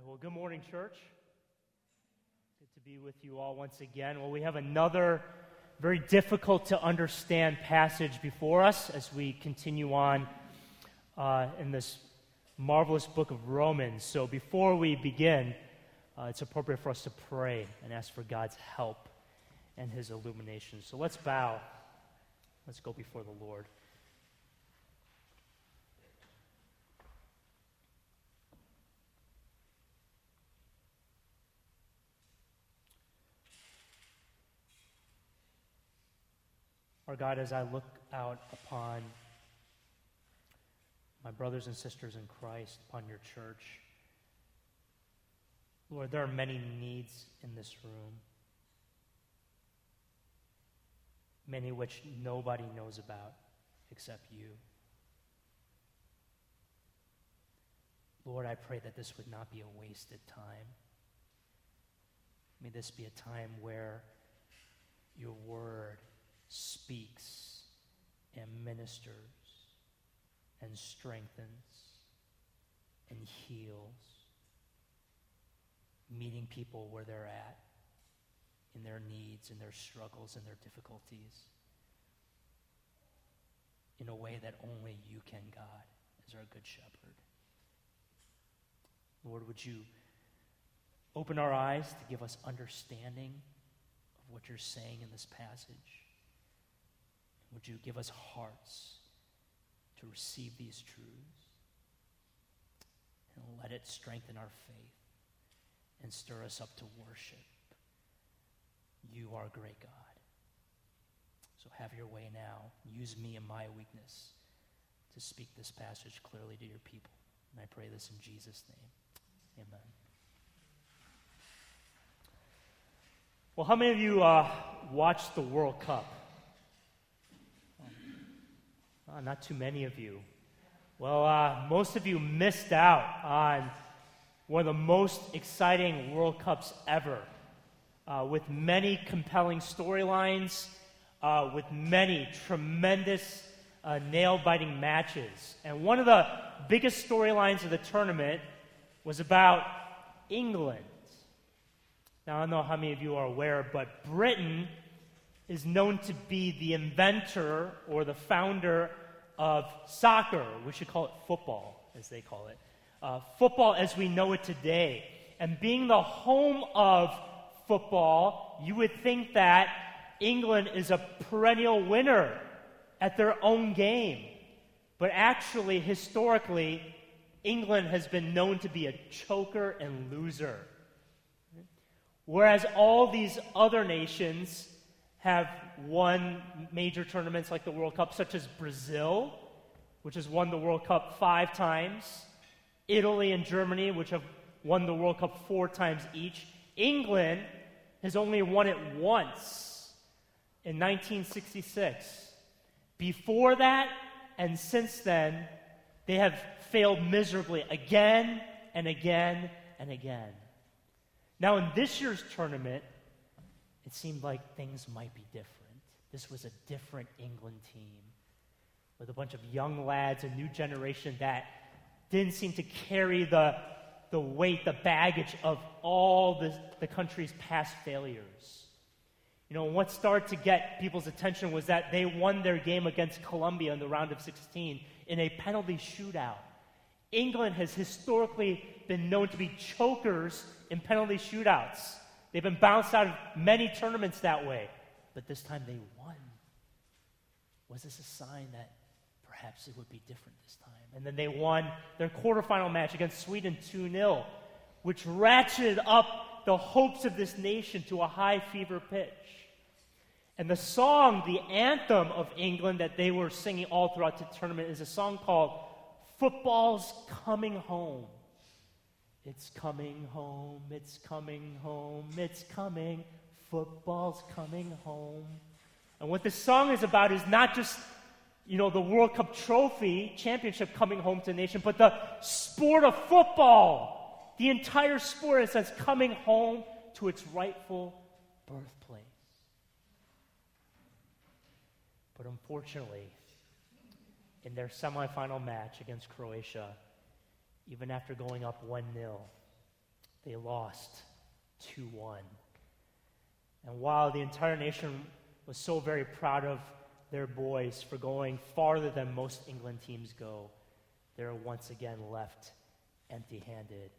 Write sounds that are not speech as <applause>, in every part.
right, well, good morning, church. Good to be with you all once again. Well, we have another very difficult to understand passage before us as we continue on uh, in this marvelous book of Romans. So, before we begin, uh, it's appropriate for us to pray and ask for God's help and his illumination. So, let's bow. Let's go before the Lord. Our God, as I look out upon my brothers and sisters in Christ, upon your church, Lord, there are many needs in this room, many which nobody knows about except you. Lord, I pray that this would not be a wasted time. May this be a time where your word speaks and ministers and strengthens and heals, meeting people where they're at in their needs, in their struggles, in their difficulties, in a way that only you can, God, as our good shepherd. Lord, would you open our eyes to give us understanding of what you're saying in this passage? Would you give us hearts to receive these truths and let it strengthen our faith and stir us up to worship? You are great God. So have your way now. Use me in my weakness to speak this passage clearly to your people. And I pray this in Jesus' name. Amen. Well, how many of you uh, watched the World Cup? Uh, not too many of you. Well, uh, most of you missed out on one of the most exciting World Cups ever, uh, with many compelling storylines, uh, with many tremendous uh, nail biting matches. And one of the biggest storylines of the tournament was about England. Now, I don't know how many of you are aware, but Britain is known to be the inventor or the founder of soccer. We should call it football, as they call it. Uh, football as we know it today. And being the home of football, you would think that England is a perennial winner at their own game. But actually, historically, England has been known to be a choker and loser. Whereas all these other nations have won major tournaments like the World Cup, such as Brazil, which has won the World Cup five times, Italy and Germany, which have won the World Cup four times each. England has only won it once in 1966. Before that and since then, they have failed miserably again and again and again. Now, in this year's tournament, it seemed like things might be different. This was a different England team with a bunch of young lads, a new generation that didn't seem to carry the, the weight, the baggage of all the, the country's past failures. You know, what started to get people's attention was that they won their game against Colombia in the round of 16 in a penalty shootout. England has historically been known to be chokers in penalty shootouts. They've been bounced out of many tournaments that way, but this time they won. Was this a sign that perhaps it would be different this time? And then they won their quarterfinal match against Sweden 2 0, which ratcheted up the hopes of this nation to a high fever pitch. And the song, the anthem of England that they were singing all throughout the tournament is a song called Football's Coming Home. It's coming home, it's coming home, it's coming. Football's coming home. And what this song is about is not just, you know, the World Cup trophy championship coming home to the nation, but the sport of football. The entire sport, it says, coming home to its rightful birthplace. But unfortunately, in their semifinal match against Croatia, even after going up 1 0, they lost 2 1. And while the entire nation was so very proud of their boys for going farther than most England teams go, they're once again left empty handed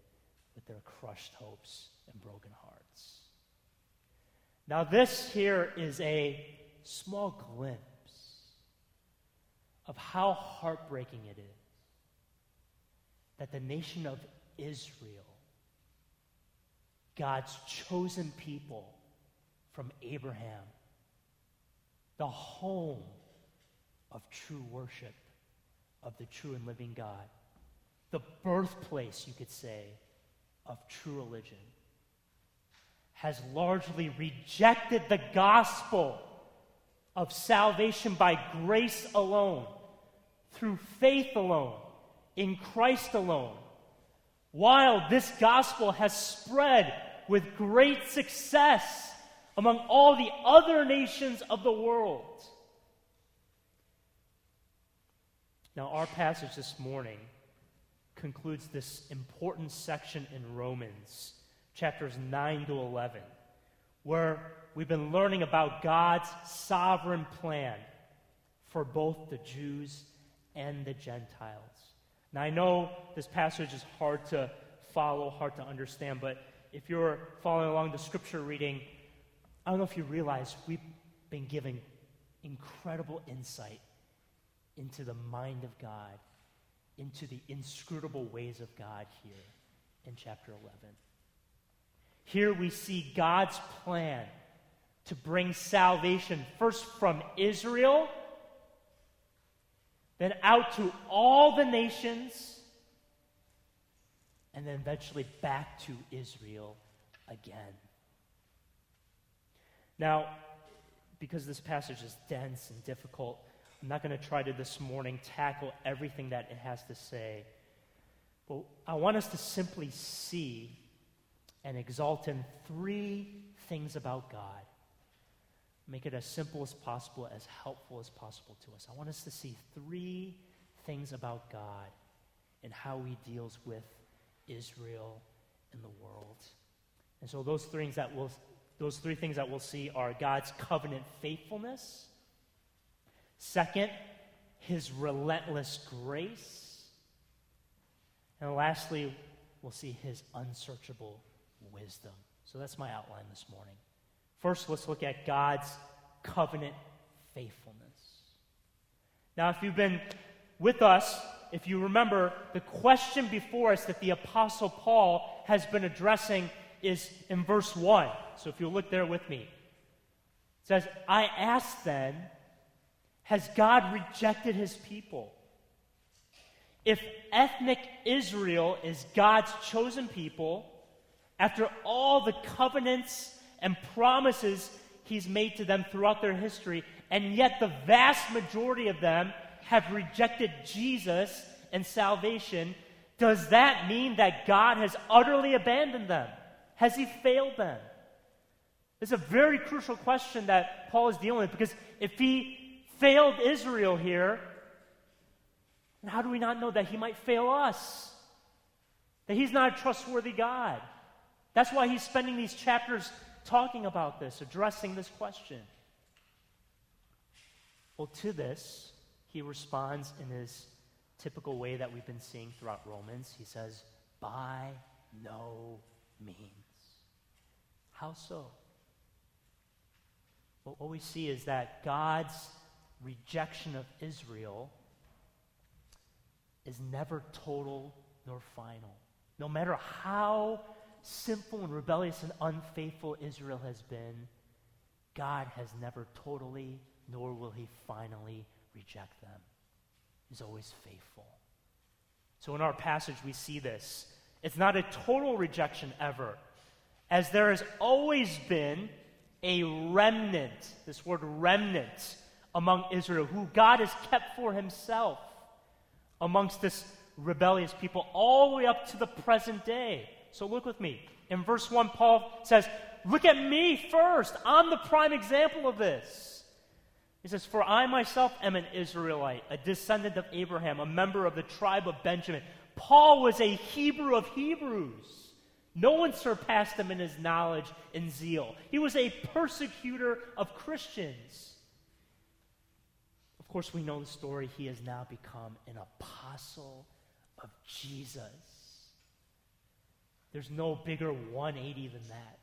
with their crushed hopes and broken hearts. Now, this here is a small glimpse of how heartbreaking it is that the nation of Israel, God's chosen people from Abraham, the home of true worship of the true and living God, the birthplace, you could say, of true religion, has largely rejected the gospel of salvation by grace alone, through faith alone, in Christ alone. While this gospel has spread with great success among all the other nations of the world. Now, our passage this morning concludes this important section in Romans, chapters 9 to 11, where we've been learning about God's sovereign plan for both the Jews and the Gentiles. Now, I know this passage is hard to follow, hard to understand, but if you're following along the scripture reading, I don't know if you realize we've been given incredible insight into the mind of God, into the inscrutable ways of God here in chapter 11. Here we see God's plan to bring salvation first from Israel then out to all the nations, and then eventually back to Israel again. Now, because this passage is dense and difficult, I'm not going to try to this morning tackle everything that it has to say. But I want us to simply see and exalt in three things about God make it as simple as possible, as helpful as possible to us. I want us to see three things about God and how he deals with Israel and the world. And so those three things that we'll, those three things that we'll see are God's covenant faithfulness. Second, his relentless grace. And lastly, we'll see his unsearchable wisdom. So that's my outline this morning. First, let's look at God's covenant faithfulness. Now, if you've been with us, if you remember, the question before us that the Apostle Paul has been addressing is in verse 1. So if you look there with me, it says, I ask then, has God rejected his people? If ethnic Israel is God's chosen people, after all the covenants and promises he's made to them throughout their history, and yet the vast majority of them have rejected Jesus and salvation, does that mean that God has utterly abandoned them? Has he failed them? It's a very crucial question that Paul is dealing with because if he failed Israel here, then how do we not know that he might fail us? That he's not a trustworthy God. That's why he's spending these chapters talking about this, addressing this question? Well, to this, he responds in his typical way that we've been seeing throughout Romans. He says, By no means. How so? Well, what we see is that God's rejection of Israel is never total nor final. No matter how sinful and rebellious and unfaithful Israel has been, God has never totally, nor will he finally reject them. He's always faithful. So in our passage, we see this. It's not a total rejection ever, as there has always been a remnant, this word remnant, among Israel, who God has kept for himself amongst this rebellious people all the way up to the present day. So look with me. In verse 1, Paul says, Look at me first. I'm the prime example of this. He says, For I myself am an Israelite, a descendant of Abraham, a member of the tribe of Benjamin. Paul was a Hebrew of Hebrews. No one surpassed him in his knowledge and zeal. He was a persecutor of Christians. Of course, we know the story. He has now become an apostle of Jesus. There's no bigger 180 than that.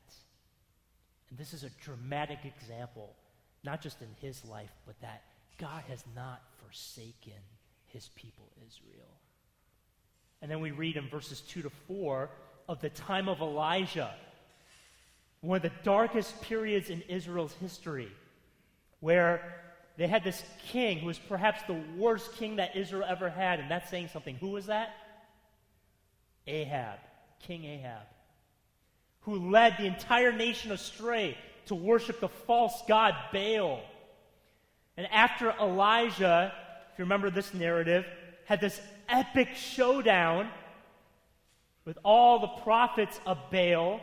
And this is a dramatic example, not just in his life, but that God has not forsaken his people Israel. And then we read in verses 2 to 4 of the time of Elijah, one of the darkest periods in Israel's history, where they had this king who was perhaps the worst king that Israel ever had, and that's saying something. Who was that? Ahab, King Ahab, who led the entire nation astray to worship the false god Baal. And after Elijah, if you remember this narrative, had this epic showdown with all the prophets of Baal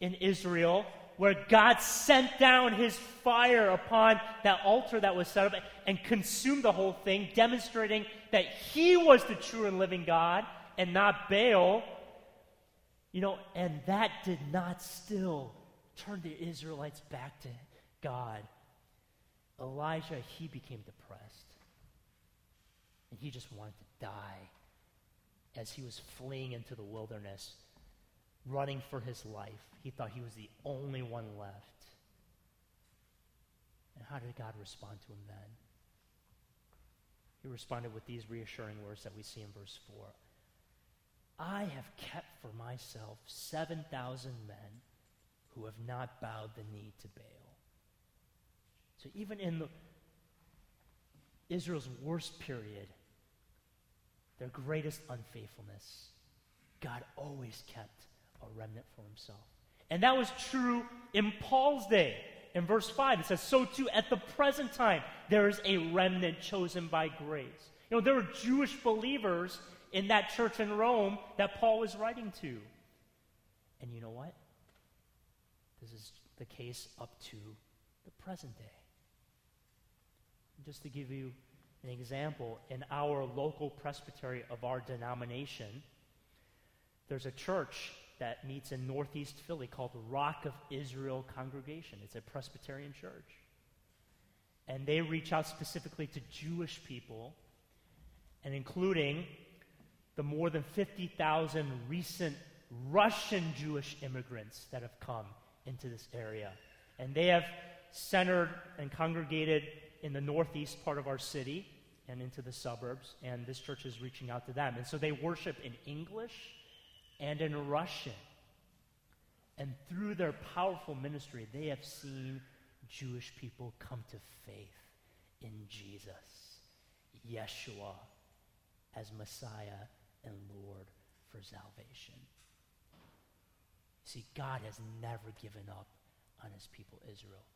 in Israel, where God sent down his fire upon that altar that was set up and consumed the whole thing, demonstrating that he was the true and living God and not Baal. You know, and that did not still turn the Israelites back to God. Elijah, he became depressed. And he just wanted to die as he was fleeing into the wilderness, running for his life. He thought he was the only one left. And how did God respond to him then? He responded with these reassuring words that we see in verse 4 I have kept for myself 7,000 men who have not bowed the knee to Baal. So even in the, Israel's worst period, their greatest unfaithfulness, God always kept a remnant for himself. And that was true in Paul's day. In verse 5, it says, So too at the present time, there is a remnant chosen by grace. You know, there were Jewish believers in that church in Rome that Paul was writing to. And you know what? This is the case up to the present day. Just to give you an example, in our local presbytery of our denomination, there's a church that meets in northeast Philly called Rock of Israel Congregation. It's a Presbyterian church. And they reach out specifically to Jewish people, and including the more than 50,000 recent Russian Jewish immigrants that have come into this area. And they have centered and congregated in the northeast part of our city and into the suburbs, and this church is reaching out to them. And so they worship in English and in Russian. And through their powerful ministry, they have seen Jewish people come to faith in Jesus, Yeshua, as Messiah and Lord for salvation. See, God has never given up on his people Israel.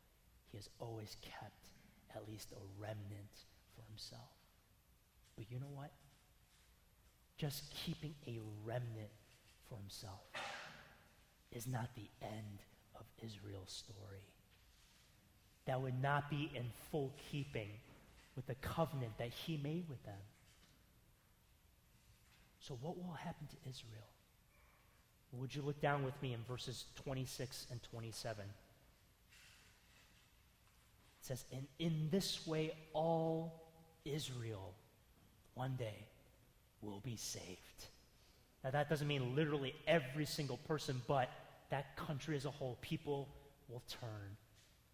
He has always kept at least a remnant for himself. But you know what? Just keeping a remnant for himself is not the end of Israel's story. That would not be in full keeping with the covenant that he made with them. So, what will happen to Israel? Would you look down with me in verses 26 and 27? It says, And in this way, all Israel one day will be saved. Now, that doesn't mean literally every single person, but that country as a whole, people will turn.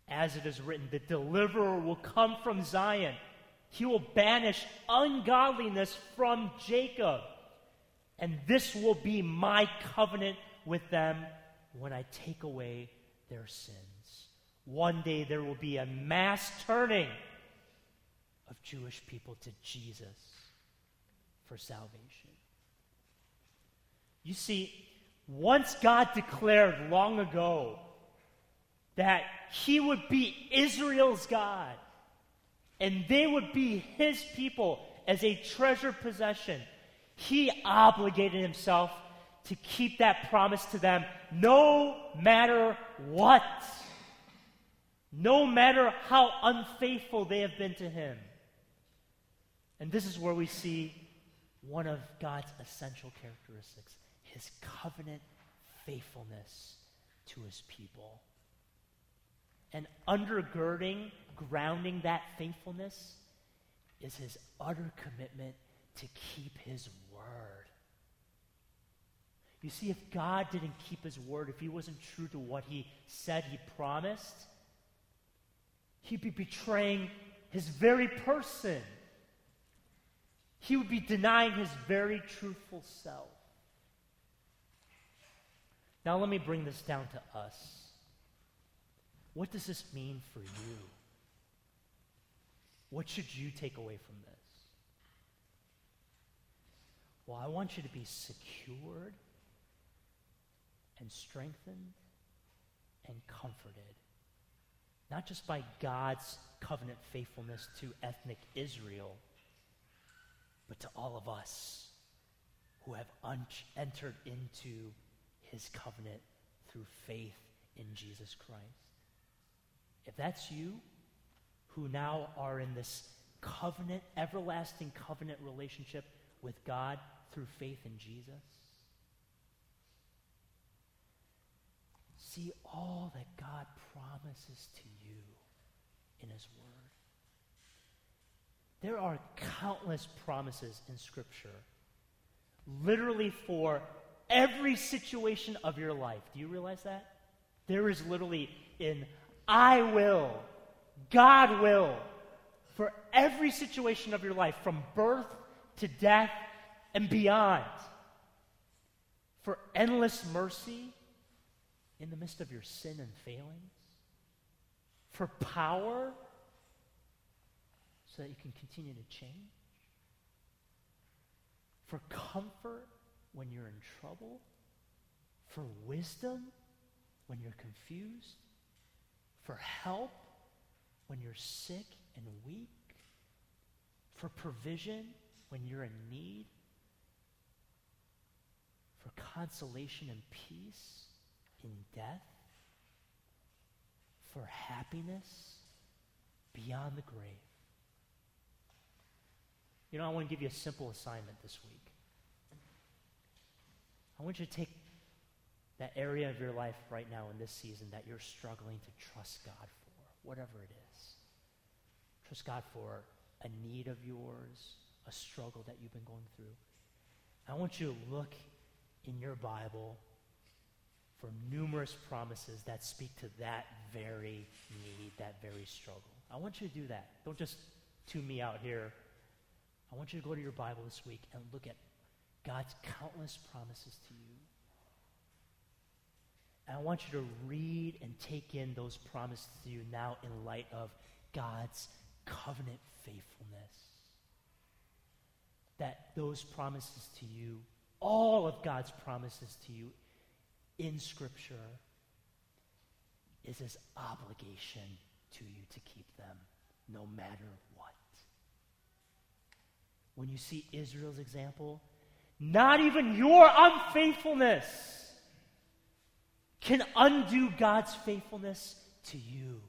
As it is written, the deliverer will come from Zion. He will banish ungodliness from Jacob. And this will be my covenant with them when I take away their sins. One day there will be a mass turning of Jewish people to Jesus for salvation. You see, once God declared long ago that he would be Israel's God and they would be his people as a treasure possession, he obligated himself to keep that promise to them no matter what, no matter how unfaithful they have been to him. And this is where we see one of God's essential characteristics his covenant faithfulness to his people. And undergirding, grounding that faithfulness is his utter commitment to keep his word. You see, if God didn't keep his word, if he wasn't true to what he said he promised, he'd be betraying his very person. He would be denying his very truthful self. Now, let me bring this down to us. What does this mean for you? What should you take away from this? Well, I want you to be secured and strengthened and comforted, not just by God's covenant faithfulness to ethnic Israel, but to all of us who have un- entered into his covenant through faith in Jesus Christ. If that's you, who now are in this covenant, everlasting covenant relationship with God through faith in Jesus, see all that God promises to you in His Word. There are countless promises in Scripture, literally for every situation of your life. Do you realize that? There is literally in I will, God will, for every situation of your life, from birth to death and beyond, for endless mercy in the midst of your sin and failings, for power so that you can continue to change, for comfort when you're in trouble, for wisdom when you're confused, for help when you're sick and weak, for provision when you're in need, for consolation and peace in death, for happiness beyond the grave. You know, I want to give you a simple assignment this week. I want you to take that area of your life right now in this season that you're struggling to trust God for, whatever it is. Trust God for a need of yours, a struggle that you've been going through. I want you to look in your Bible for numerous promises that speak to that very need, that very struggle. I want you to do that. Don't just tune me out here. I want you to go to your Bible this week and look at God's countless promises to you. And I want you to read and take in those promises to you now in light of God's covenant faithfulness. That those promises to you, all of God's promises to you in Scripture, is his obligation to you to keep them no matter what. When you see Israel's example, not even your unfaithfulness can undo God's faithfulness to you.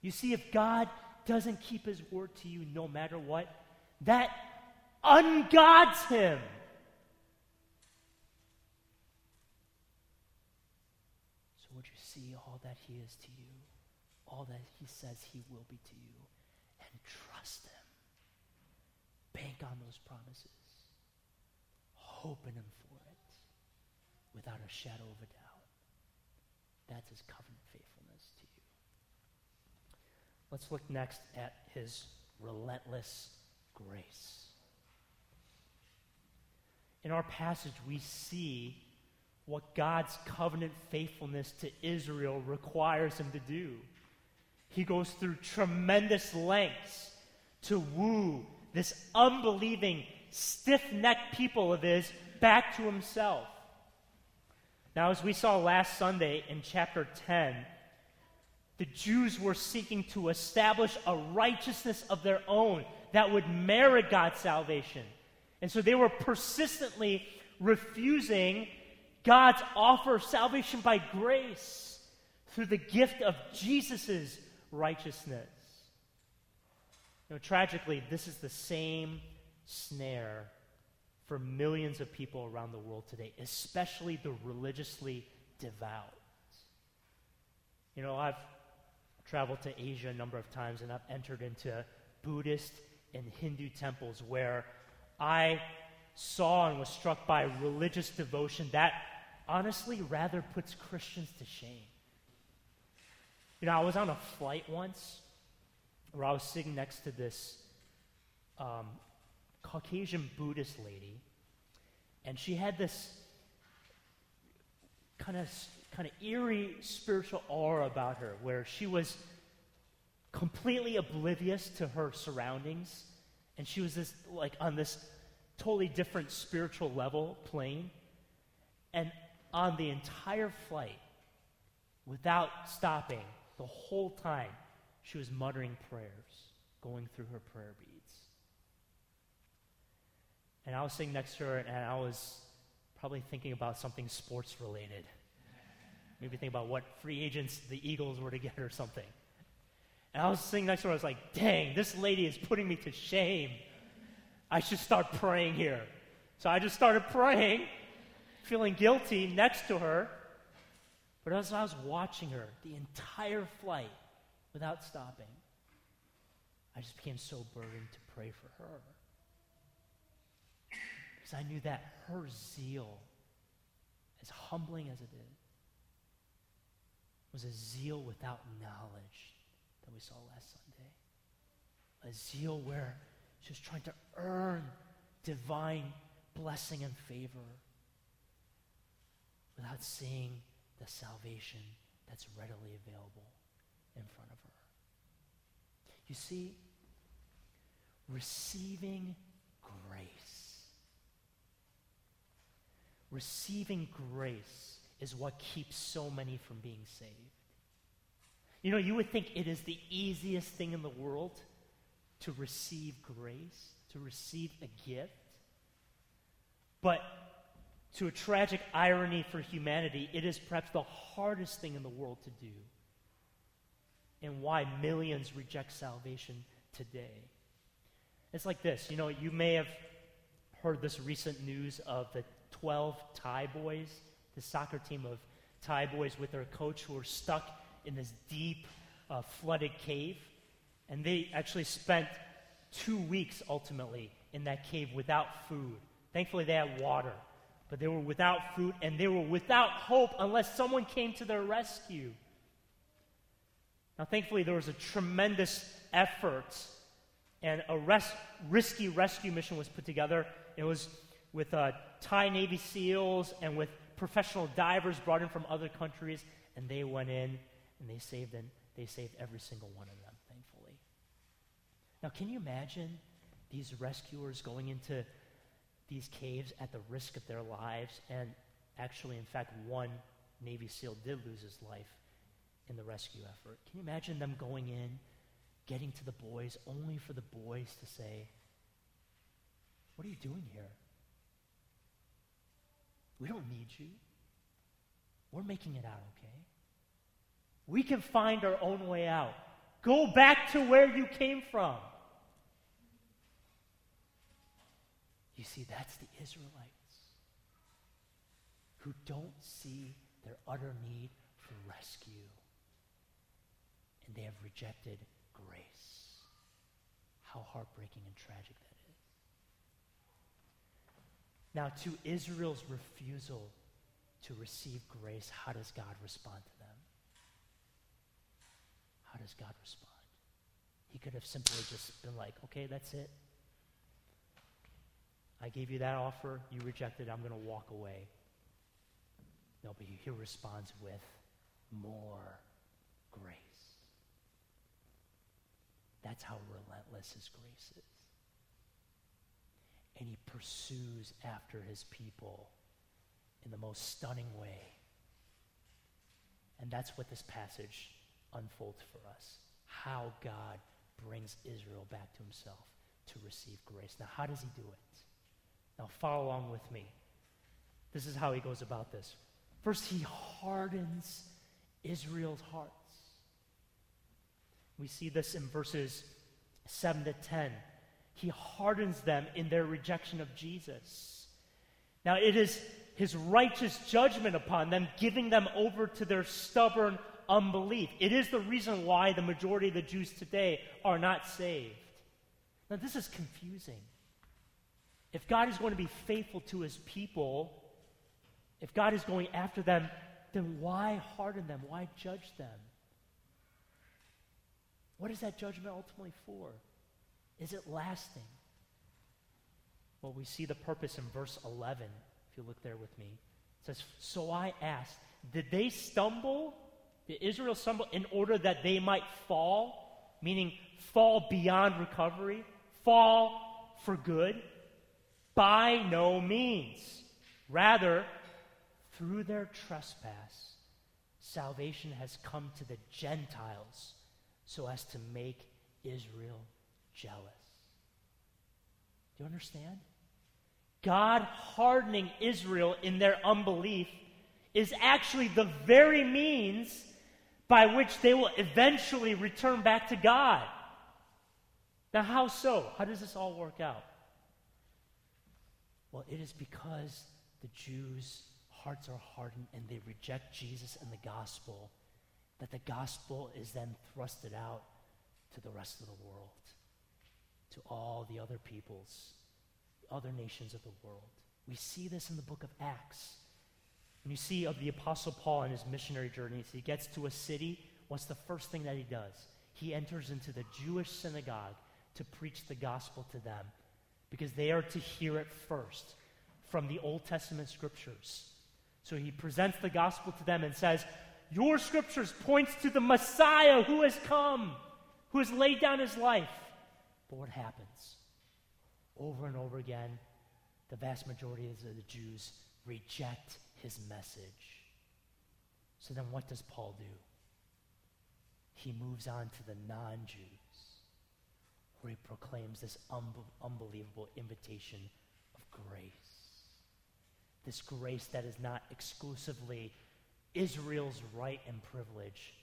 You see, if God doesn't keep his word to you no matter what, that ungods him. So, would you see all that he is to you, all that he says he will be to you, and trust him? Bank on those promises. Hope in Him for it without a shadow of a doubt. That's His covenant you. Let's look next at His relentless grace. In our passage, we see what God's covenant faithfulness to Israel requires him to do. He goes through tremendous lengths to woo this unbelieving, stiff necked people of his back to himself. Now, as we saw last Sunday in chapter 10, the Jews were seeking to establish a righteousness of their own that would merit God's salvation. And so they were persistently refusing God's offer of salvation by grace through the gift of Jesus' righteousness. Know, tragically, this is the same snare for millions of people around the world today, especially the religiously devout. You know, I've traveled to Asia a number of times and I've entered into Buddhist and Hindu temples where I saw and was struck by religious devotion that honestly rather puts Christians to shame. You know, I was on a flight once where I was sitting next to this um, Caucasian Buddhist lady, and she had this kind of kind of eerie spiritual aura about her, where she was completely oblivious to her surroundings, and she was this like on this totally different spiritual level plane, and on the entire flight, without stopping, the whole time, she was muttering prayers, going through her prayer beads. And I was sitting next to her, and I was probably thinking about something sports related. Maybe think about what free agents the Eagles were to get or something. And I was sitting next to her, I was like, dang, this lady is putting me to shame. I should start praying here. So I just started praying, feeling guilty next to her. But as I was watching her the entire flight without stopping, I just became so burdened to pray for her. Because I knew that her zeal, as humbling as it is, was a zeal without knowledge that we saw last Sunday. A zeal where she was trying to earn divine blessing and favor without seeing the salvation that's readily available in front of her. You see, receiving grace Receiving grace is what keeps so many from being saved. You know, you would think it is the easiest thing in the world to receive grace, to receive a gift. But to a tragic irony for humanity, it is perhaps the hardest thing in the world to do. And why millions reject salvation today. It's like this you know, you may have heard this recent news of the 12 Thai boys, the soccer team of Thai boys with their coach who were stuck in this deep, uh, flooded cave. And they actually spent two weeks ultimately in that cave without food. Thankfully, they had water, but they were without food and they were without hope unless someone came to their rescue. Now, thankfully, there was a tremendous effort and a res- risky rescue mission was put together. It was with uh, Thai Navy SEALs and with professional divers brought in from other countries, and they went in and they saved them. They saved every single one of them, thankfully. Now, can you imagine these rescuers going into these caves at the risk of their lives? And actually, in fact, one Navy SEAL did lose his life in the rescue effort. Can you imagine them going in, getting to the boys, only for the boys to say, What are you doing here? We don't need you. We're making it out okay. We can find our own way out. Go back to where you came from. You see, that's the Israelites who don't see their utter need for rescue. And they have rejected grace. How heartbreaking and tragic now, to Israel's refusal to receive grace, how does God respond to them? How does God respond? He could have simply just been like, okay, that's it. I gave you that offer, you rejected, I'm going to walk away. No, but he responds with more grace. That's how relentless his grace is and he pursues after his people in the most stunning way. And that's what this passage unfolds for us how God brings Israel back to himself to receive grace. Now, how does he do it? Now, follow along with me. This is how he goes about this. First, he hardens Israel's hearts. We see this in verses 7 to 10 he hardens them in their rejection of Jesus. Now, it is his righteous judgment upon them, giving them over to their stubborn unbelief. It is the reason why the majority of the Jews today are not saved. Now, this is confusing. If God is going to be faithful to his people, if God is going after them, then why harden them? Why judge them? What is that judgment ultimately for? Is it lasting? Well, we see the purpose in verse 11, if you look there with me. It says, So I asked, did they stumble? Did Israel stumble in order that they might fall? Meaning, fall beyond recovery? Fall for good? By no means. Rather, through their trespass, salvation has come to the Gentiles so as to make Israel jealous. Do you understand? God hardening Israel in their unbelief is actually the very means by which they will eventually return back to God. Now, how so? How does this all work out? Well, it is because the Jews' hearts are hardened and they reject Jesus and the gospel that the gospel is then thrusted out to the rest of the world, to all the other peoples, the other nations of the world. We see this in the book of Acts. When you see of the Apostle Paul and his missionary journeys, he gets to a city. What's the first thing that he does? He enters into the Jewish synagogue to preach the gospel to them because they are to hear it first from the Old Testament scriptures. So he presents the gospel to them and says, your scriptures points to the Messiah who has come, who has laid down his life. But what happens? Over and over again, the vast majority of the Jews reject his message. So then what does Paul do? He moves on to the non Jews, where he proclaims this unbelievable invitation of grace. This grace that is not exclusively Israel's right and privilege,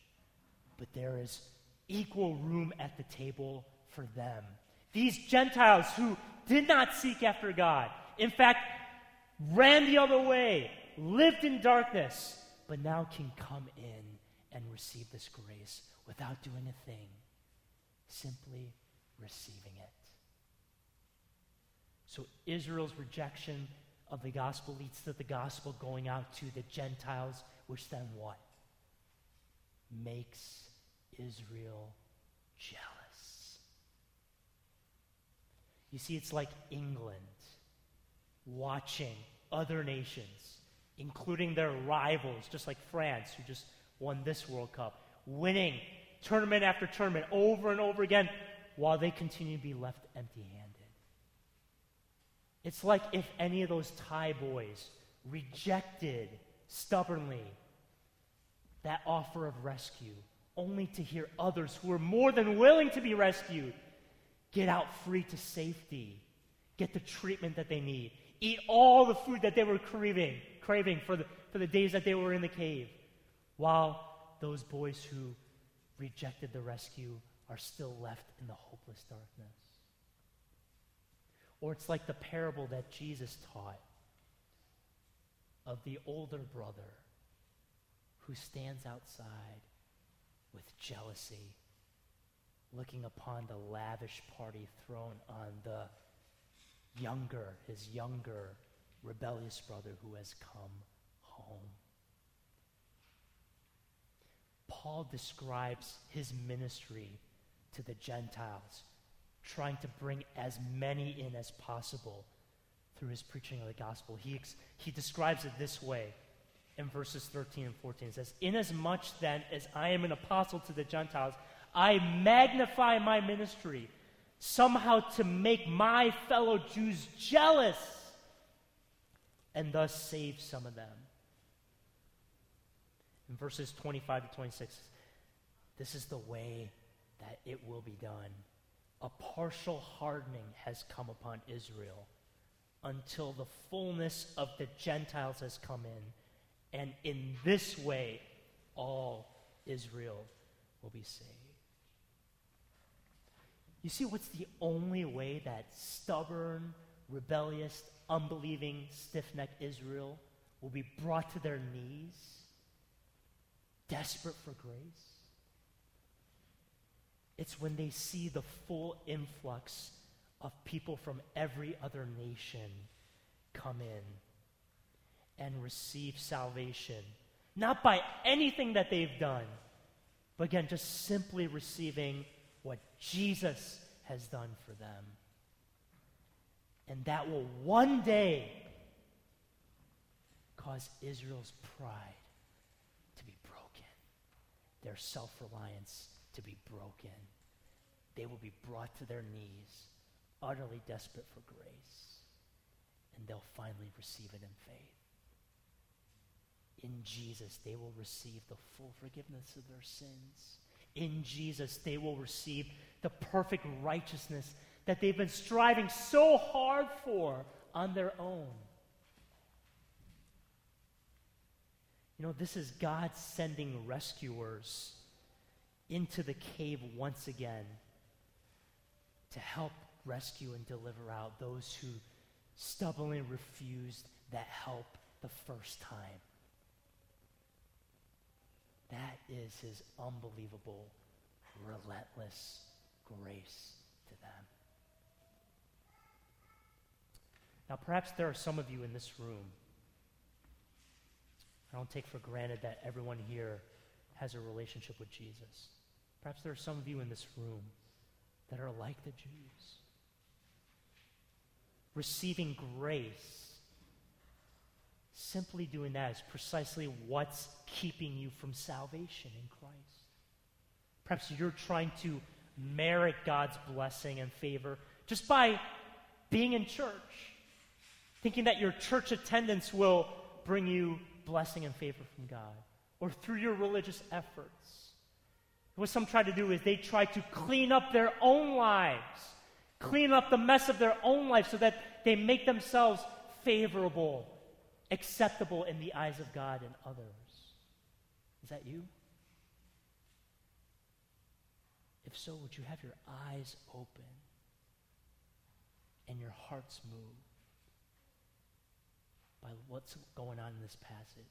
but there is equal room at the table for them. These Gentiles who did not seek after God, in fact, ran the other way, lived in darkness, but now can come in and receive this grace without doing a thing, simply receiving it. So Israel's rejection of the gospel leads to the gospel going out to the Gentiles which then what? Makes Israel jealous. You see, it's like England watching other nations, including their rivals, just like France, who just won this World Cup, winning tournament after tournament over and over again while they continue to be left empty handed. It's like if any of those Thai boys rejected stubbornly that offer of rescue, only to hear others who are more than willing to be rescued get out free to safety, get the treatment that they need, eat all the food that they were craving, craving for, the, for the days that they were in the cave, while those boys who rejected the rescue are still left in the hopeless darkness. Or it's like the parable that Jesus taught of the older brother who stands outside with jealousy, looking upon the lavish party thrown on the younger, his younger, rebellious brother who has come home. Paul describes his ministry to the Gentiles, trying to bring as many in as possible through his preaching of the gospel. He, ex- he describes it this way in verses 13 and 14. It says, Inasmuch then as I am an apostle to the Gentiles, I magnify my ministry somehow to make my fellow Jews jealous and thus save some of them. In verses 25 to 26, this is the way that it will be done. A partial hardening has come upon Israel until the fullness of the Gentiles has come in. And in this way, all Israel will be saved. You see, what's the only way that stubborn, rebellious, unbelieving, stiff necked Israel will be brought to their knees, desperate for grace. It's when they see the full influx of people from every other nation come in and receive salvation. Not by anything that they've done, but again, just simply receiving what Jesus has done for them. And that will one day cause Israel's pride to be broken, their self reliance to be broken. They will be brought to their knees, utterly desperate for grace, and they'll finally receive it in faith. In Jesus, they will receive the full forgiveness of their sins. In Jesus, they will receive the perfect righteousness that they've been striving so hard for on their own. You know, this is God sending rescuers into the cave once again to help rescue and deliver out those who stubbornly refused that help the first time. That is his unbelievable, relentless grace to them. Now, perhaps there are some of you in this room. I don't take for granted that everyone here has a relationship with Jesus. Perhaps there are some of you in this room that are like the Jews, receiving grace. Simply doing that is precisely what's keeping you from salvation in Christ. Perhaps you're trying to merit God's blessing and favor just by being in church, thinking that your church attendance will bring you blessing and favor from God, or through your religious efforts. What some try to do is they try to clean up their own lives, clean up the mess of their own life so that they make themselves favorable, acceptable in the eyes of God and others. Is that you? If so, would you have your eyes open and your hearts moved by what's going on in this passage?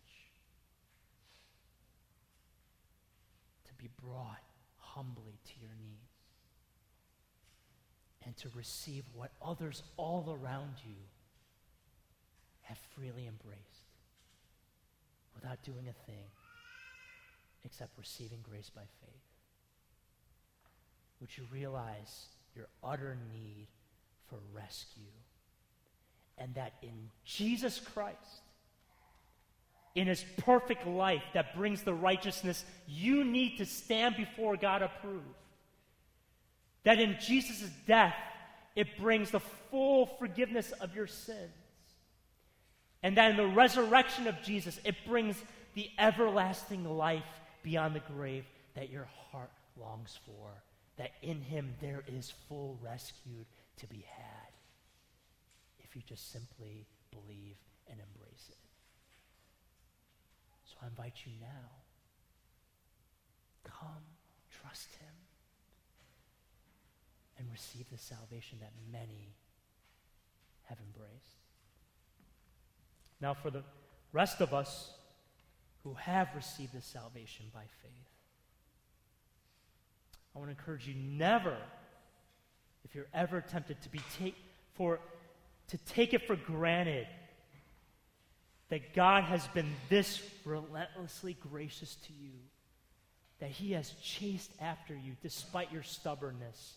To be brought humbly to your knees and to receive what others all around you have freely embraced without doing a thing except receiving grace by faith. Would you realize your utter need for rescue and that in Jesus Christ, in his perfect life that brings the righteousness you need to stand before God approved. That in Jesus' death, it brings the full forgiveness of your sins. And that in the resurrection of Jesus, it brings the everlasting life beyond the grave that your heart longs for. That in him there is full rescue to be had if you just simply believe and embrace it. So I invite you now. Come, trust Him, and receive the salvation that many have embraced. Now, for the rest of us who have received this salvation by faith, I want to encourage you never, if you're ever tempted to be take, for to take it for granted that God has been this relentlessly gracious to you, that He has chased after you despite your stubbornness,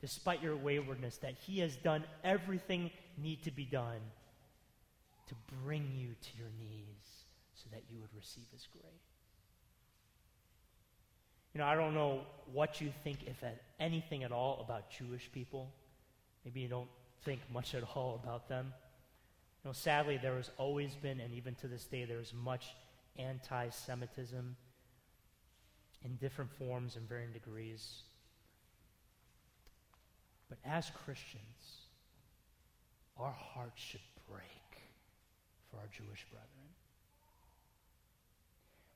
despite your waywardness, that He has done everything need to be done to bring you to your knees so that you would receive His grace. You know, I don't know what you think, if anything at all, about Jewish people. Maybe you don't think much at all about them You know, sadly, there has always been, and even to this day, there is much anti Semitism in different forms and varying degrees. But as Christians, our hearts should break for our Jewish brethren.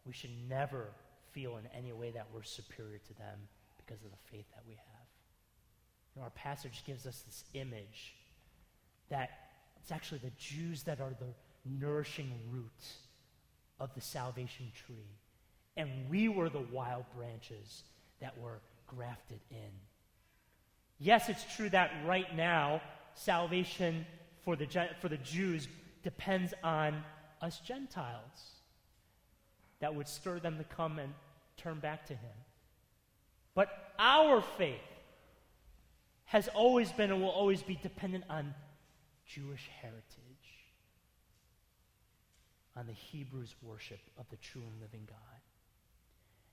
We should never feel in any way that we're superior to them because of the faith that we have. You know, our passage gives us this image that it's actually the Jews that are the nourishing root of the salvation tree. And we were the wild branches that were grafted in. Yes, it's true that right now, salvation for the, for the Jews depends on us Gentiles that would stir them to come and turn back to Him. But our faith has always been and will always be dependent on Jewish heritage, on the Hebrews' worship of the true and living God.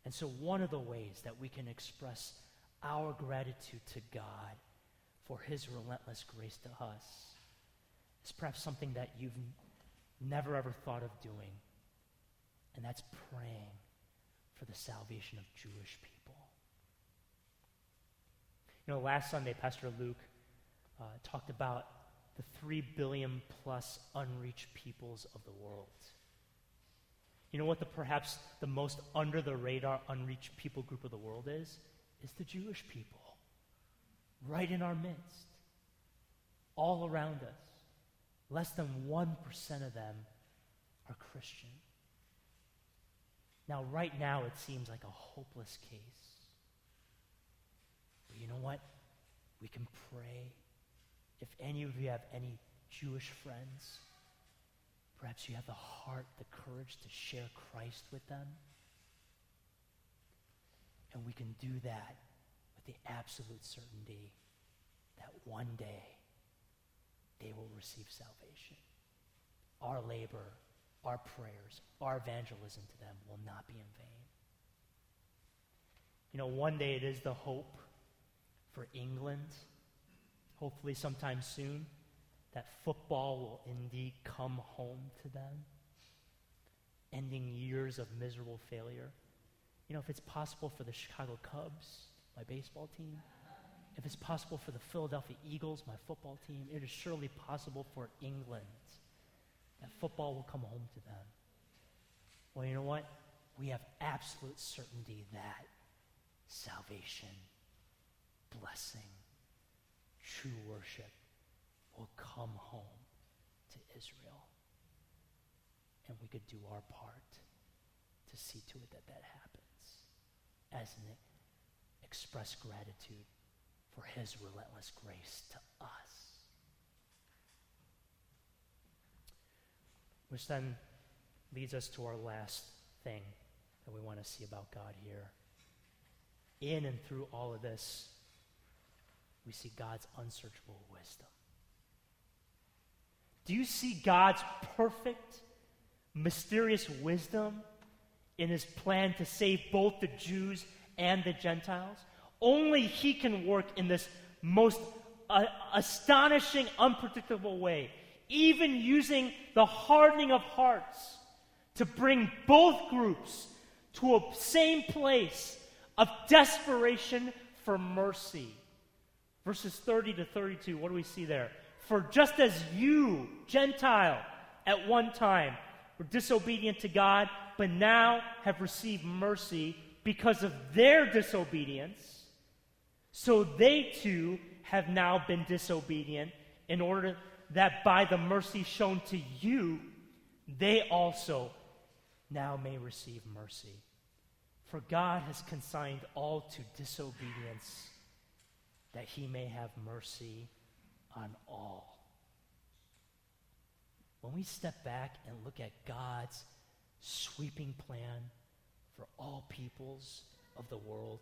And so, one of the ways that we can express our gratitude to God for His relentless grace to us is perhaps something that you've never ever thought of doing, and that's praying for the salvation of Jewish people. You know, last Sunday, Pastor Luke uh, talked about the three billion plus unreached peoples of the world. You know what the perhaps the most under the radar unreached people group of the world is? Is the Jewish people. Right in our midst. All around us. Less than 1% of them are Christian. Now, right now, it seems like a hopeless case. But you know what? We can pray. If any of you have any Jewish friends, perhaps you have the heart, the courage to share Christ with them. And we can do that with the absolute certainty that one day they will receive salvation. Our labor, our prayers, our evangelism to them will not be in vain. You know, one day it is the hope for England, hopefully sometime soon, that football will indeed come home to them, ending years of miserable failure. You know, if it's possible for the Chicago Cubs, my baseball team, if it's possible for the Philadelphia Eagles, my football team, it is surely possible for England that football will come home to them. Well, you know what? We have absolute certainty that salvation, blessing, true worship will come home to Israel. And we could do our part to see to it that that happens as an express gratitude for his relentless grace to us. Which then leads us to our last thing that we want to see about God here. In and through all of this, we see God's unsearchable wisdom. Do you see God's perfect, mysterious wisdom in his plan to save both the Jews and the Gentiles? Only he can work in this most uh, astonishing, unpredictable way, even using the hardening of hearts to bring both groups to a same place of desperation for mercy. Verses 30 to 32, what do we see there? For just as you, Gentile, at one time were disobedient to God, but now have received mercy because of their disobedience, so they too have now been disobedient in order that by the mercy shown to you, they also now may receive mercy. For God has consigned all to disobedience that he may have mercy on all. When we step back and look at God's sweeping plan for all peoples of the world,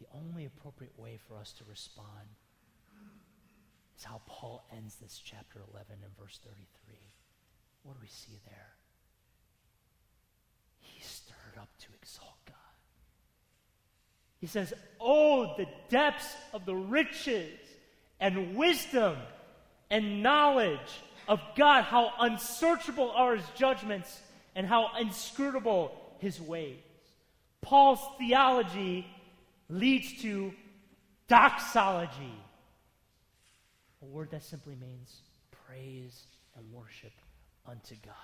the only appropriate way for us to respond is how Paul ends this chapter 11 in verse 33. What do we see there? He stirred up to exalt God. He says, Oh, the depths of the riches and wisdom and knowledge of God, how unsearchable are his judgments and how inscrutable his ways. Paul's theology leads to doxology, a word that simply means praise and worship unto God.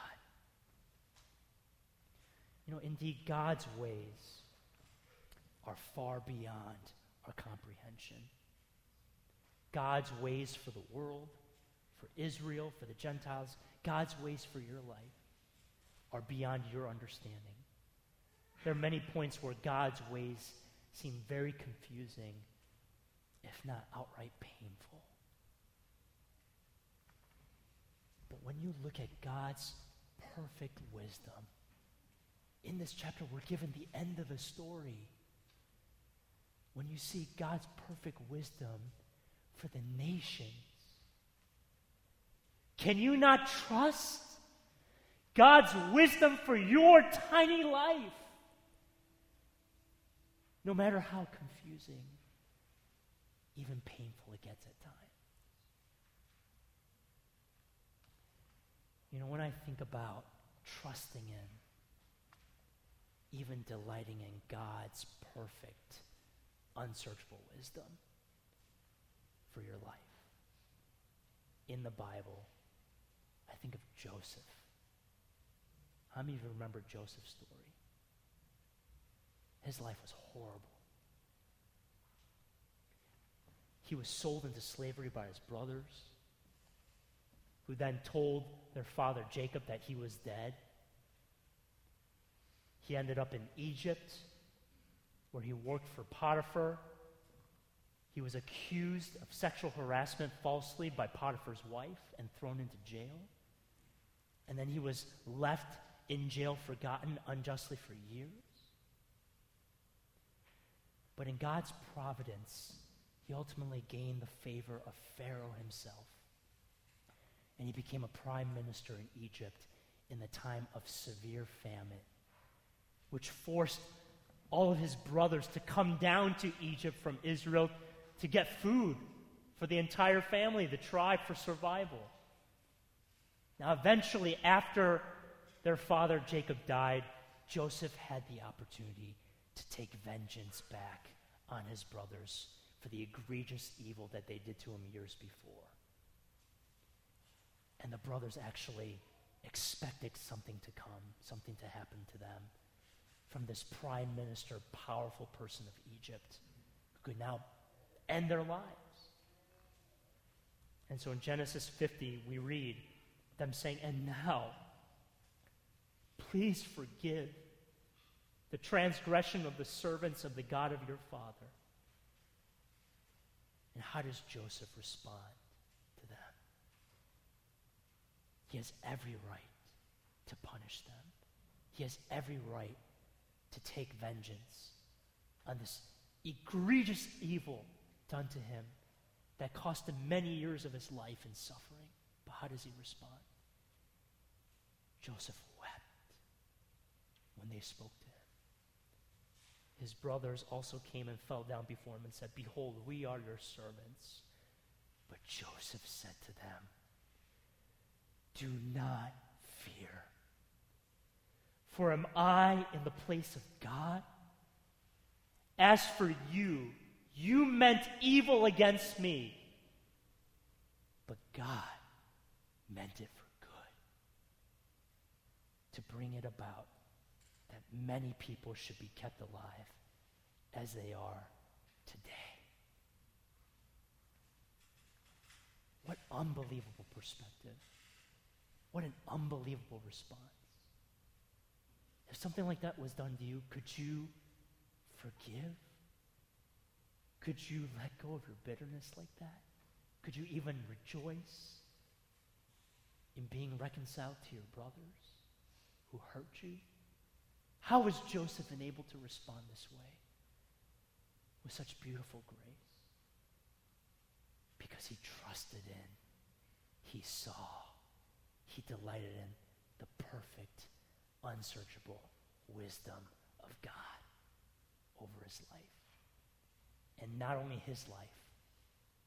You know, indeed, God's ways are far beyond our comprehension. God's ways for the world, for Israel, for the Gentiles, God's ways for your life are beyond your understanding. There are many points where God's ways seem very confusing, if not outright painful. But when you look at God's perfect wisdom, in this chapter, we're given the end of a story. When you see God's perfect wisdom for the nations, can you not trust God's wisdom for your tiny life? No matter how confusing, even painful it gets at times. You know, when I think about trusting in, even delighting in God's perfect, unsearchable wisdom for your life. In the Bible, I think of Joseph. How many of you remember Joseph's story? His life was horrible. He was sold into slavery by his brothers, who then told their father Jacob that he was dead. He ended up in Egypt, where he worked for Potiphar. He was accused of sexual harassment falsely by Potiphar's wife and thrown into jail. And then he was left in jail, forgotten unjustly for years. But in God's providence, he ultimately gained the favor of Pharaoh himself. And he became a prime minister in Egypt in the time of severe famine which forced all of his brothers to come down to Egypt from Israel to get food for the entire family, the tribe, for survival. Now, eventually, after their father Jacob died, Joseph had the opportunity to take vengeance back on his brothers for the egregious evil that they did to him years before. And the brothers actually expected something to come, something to happen to them from this prime minister, powerful person of Egypt, who could now end their lives. And so in Genesis 50, we read them saying, And now, please forgive the transgression of the servants of the God of your father. And how does Joseph respond to them? He has every right to punish them. He has every right to take vengeance on this egregious evil done to him that cost him many years of his life in suffering. But how does he respond? Joseph wept when they spoke to him. His brothers also came and fell down before him and said, Behold, we are your servants. But Joseph said to them, Do not fear. For am I in the place of God? As for you, you meant evil against me, but God meant it for good. To bring it about many people should be kept alive as they are today. What unbelievable perspective. What an unbelievable response. If something like that was done to you, could you forgive? Could you let go of your bitterness like that? Could you even rejoice in being reconciled to your brothers who hurt you? How was Joseph enabled to respond this way with such beautiful grace? Because he trusted in, he saw, he delighted in the perfect unsearchable wisdom of God over his life. And not only his life,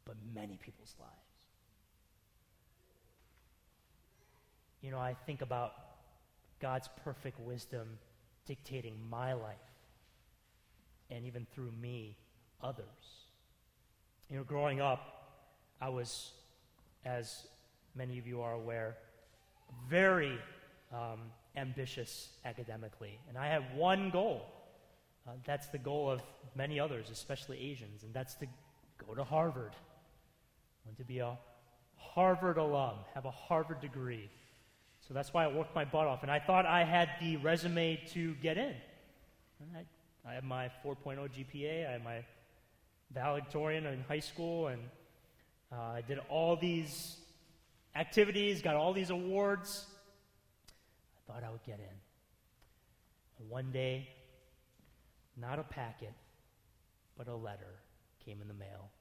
but many people's lives. You know, I think about God's perfect wisdom dictating my life, and even through me, others. You know, growing up, I was, as many of you are aware, very um, ambitious academically. And I had one goal. Uh, that's the goal of many others, especially Asians, and that's to go to Harvard. want to be a Harvard alum, have a Harvard degree. So that's why I worked my butt off. And I thought I had the resume to get in. I, I had my 4.0 GPA, I had my valedictorian in high school, and uh, I did all these activities, got all these awards. I thought I would get in. One day, not a packet, but a letter came in the mail.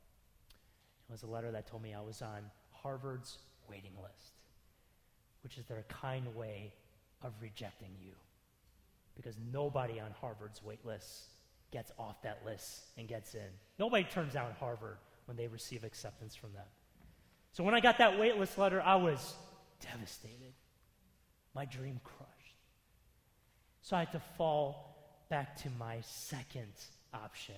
It was a letter that told me I was on Harvard's waiting list, which is their kind way of rejecting you. Because nobody on Harvard's wait list gets off that list and gets in. Nobody turns down Harvard when they receive acceptance from them. So when I got that wait list letter, I was devastated. My dream crushed. So I had to fall back to my second option,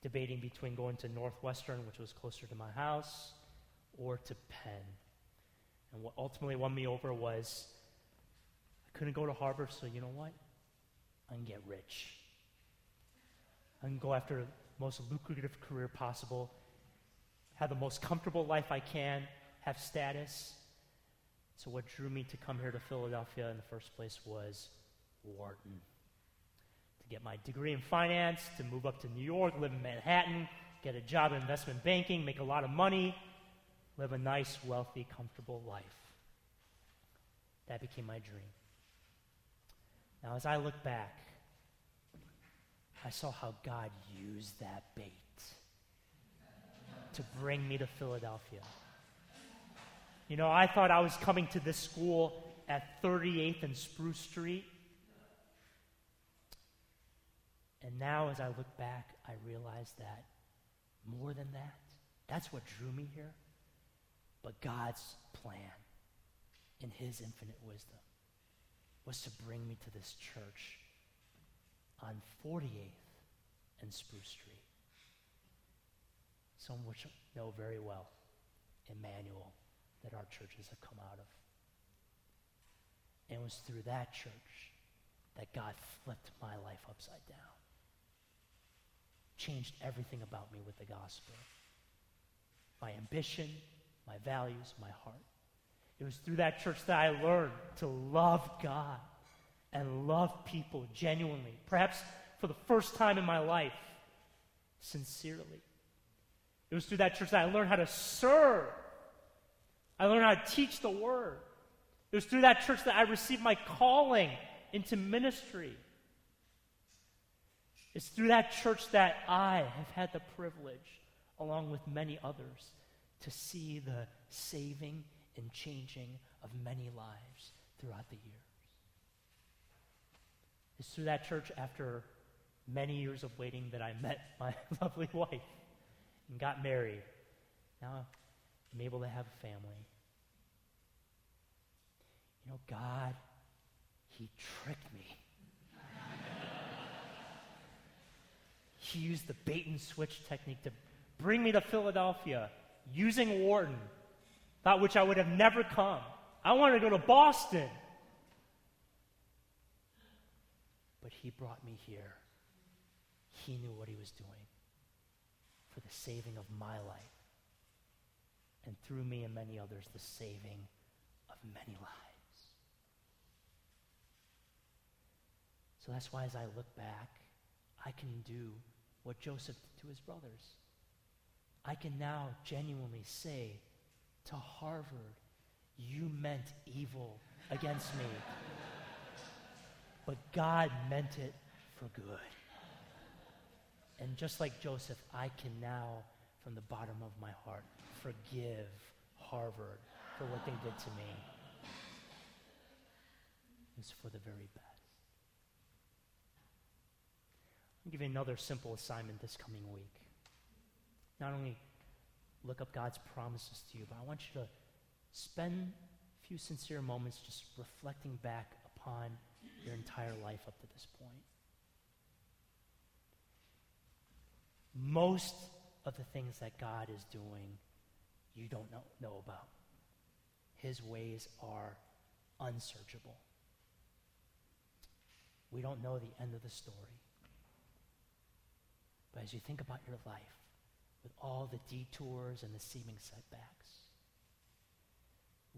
debating between going to Northwestern, which was closer to my house, or to Penn. And what ultimately won me over was I couldn't go to Harvard, so you know what? I can get rich. I can go after the most lucrative career possible, have the most comfortable life I can, have status. So, what drew me to come here to Philadelphia in the first place was Wharton. To get my degree in finance, to move up to New York, live in Manhattan, get a job in investment banking, make a lot of money, live a nice, wealthy, comfortable life. That became my dream. Now, as I look back, I saw how God used that bait to bring me to Philadelphia. You know, I thought I was coming to this school at 38th and Spruce Street. And now, as I look back, I realize that more than that, that's what drew me here. But God's plan, in His infinite wisdom, was to bring me to this church on 48th and Spruce Street. Some of which know very well Emmanuel that our churches have come out of. And it was through that church that God flipped my life upside down. Changed everything about me with the gospel. My ambition, my values, my heart. It was through that church that I learned to love God and love people genuinely, perhaps for the first time in my life, sincerely. It was through that church that I learned how to serve. I learned how to teach the word. It was through that church that I received my calling into ministry. It's through that church that I have had the privilege, along with many others, to see the saving and changing of many lives throughout the years. It's through that church, after many years of waiting, that I met my <laughs> lovely wife and got married. Now I'm able to have a family. You know, God, He tricked me. <laughs> he used the bait and switch technique to bring me to Philadelphia using Wharton, about which I would have never come. I wanted to go to Boston. But he brought me here. He knew what he was doing for the saving of my life. And through me and many others, the saving of many lives. So that's why, as I look back, I can do what Joseph did to his brothers. I can now genuinely say to Harvard, You meant evil against me but God meant it for good. And just like Joseph, I can now, from the bottom of my heart, forgive Harvard for what they did to me. It's for the very best. I'll give you another simple assignment this coming week. Not only look up God's promises to you, but I want you to spend a few sincere moments just reflecting back upon your entire life up to this point. Most of the things that God is doing, you don't know, know about. His ways are unsearchable. We don't know the end of the story. But as you think about your life, with all the detours and the seeming setbacks?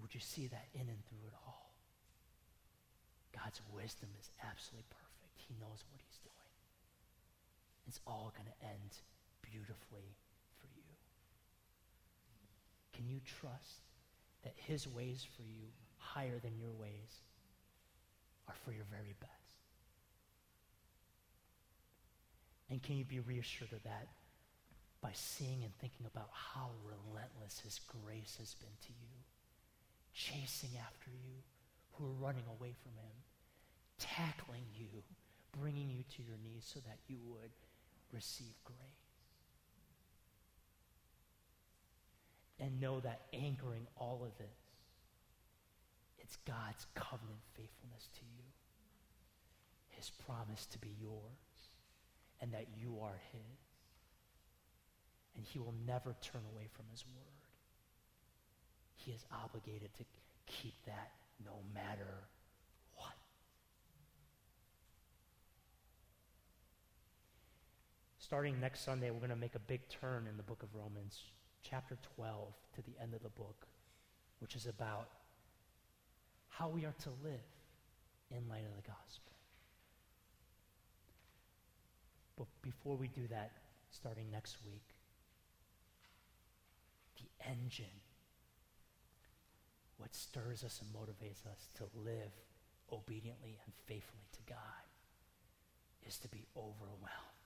Would you see that in and through it all? God's wisdom is absolutely perfect. He knows what he's doing. It's all going to end beautifully for you. Can you trust that his ways for you, higher than your ways, are for your very best? And can you be reassured of that by seeing and thinking about how relentless his grace has been to you, chasing after you who are running away from him, tackling you, bringing you to your knees so that you would receive grace. And know that anchoring all of this, it's God's covenant faithfulness to you, his promise to be yours and that you are his. And he will never turn away from his word. He is obligated to keep that no matter what. Starting next Sunday, we're going to make a big turn in the book of Romans, chapter 12 to the end of the book, which is about how we are to live in light of the gospel. But before we do that, starting next week, the engine, what stirs us and motivates us to live obediently and faithfully to God, is to be overwhelmed,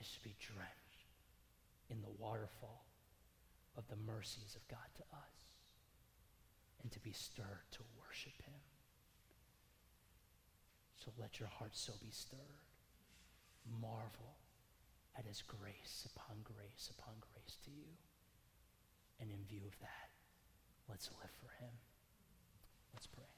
is to be drenched in the waterfall of the mercies of God to us, and to be stirred to worship Him. So let your heart so be stirred marvel that is grace upon grace upon grace to you. And in view of that, let's live for him. Let's pray.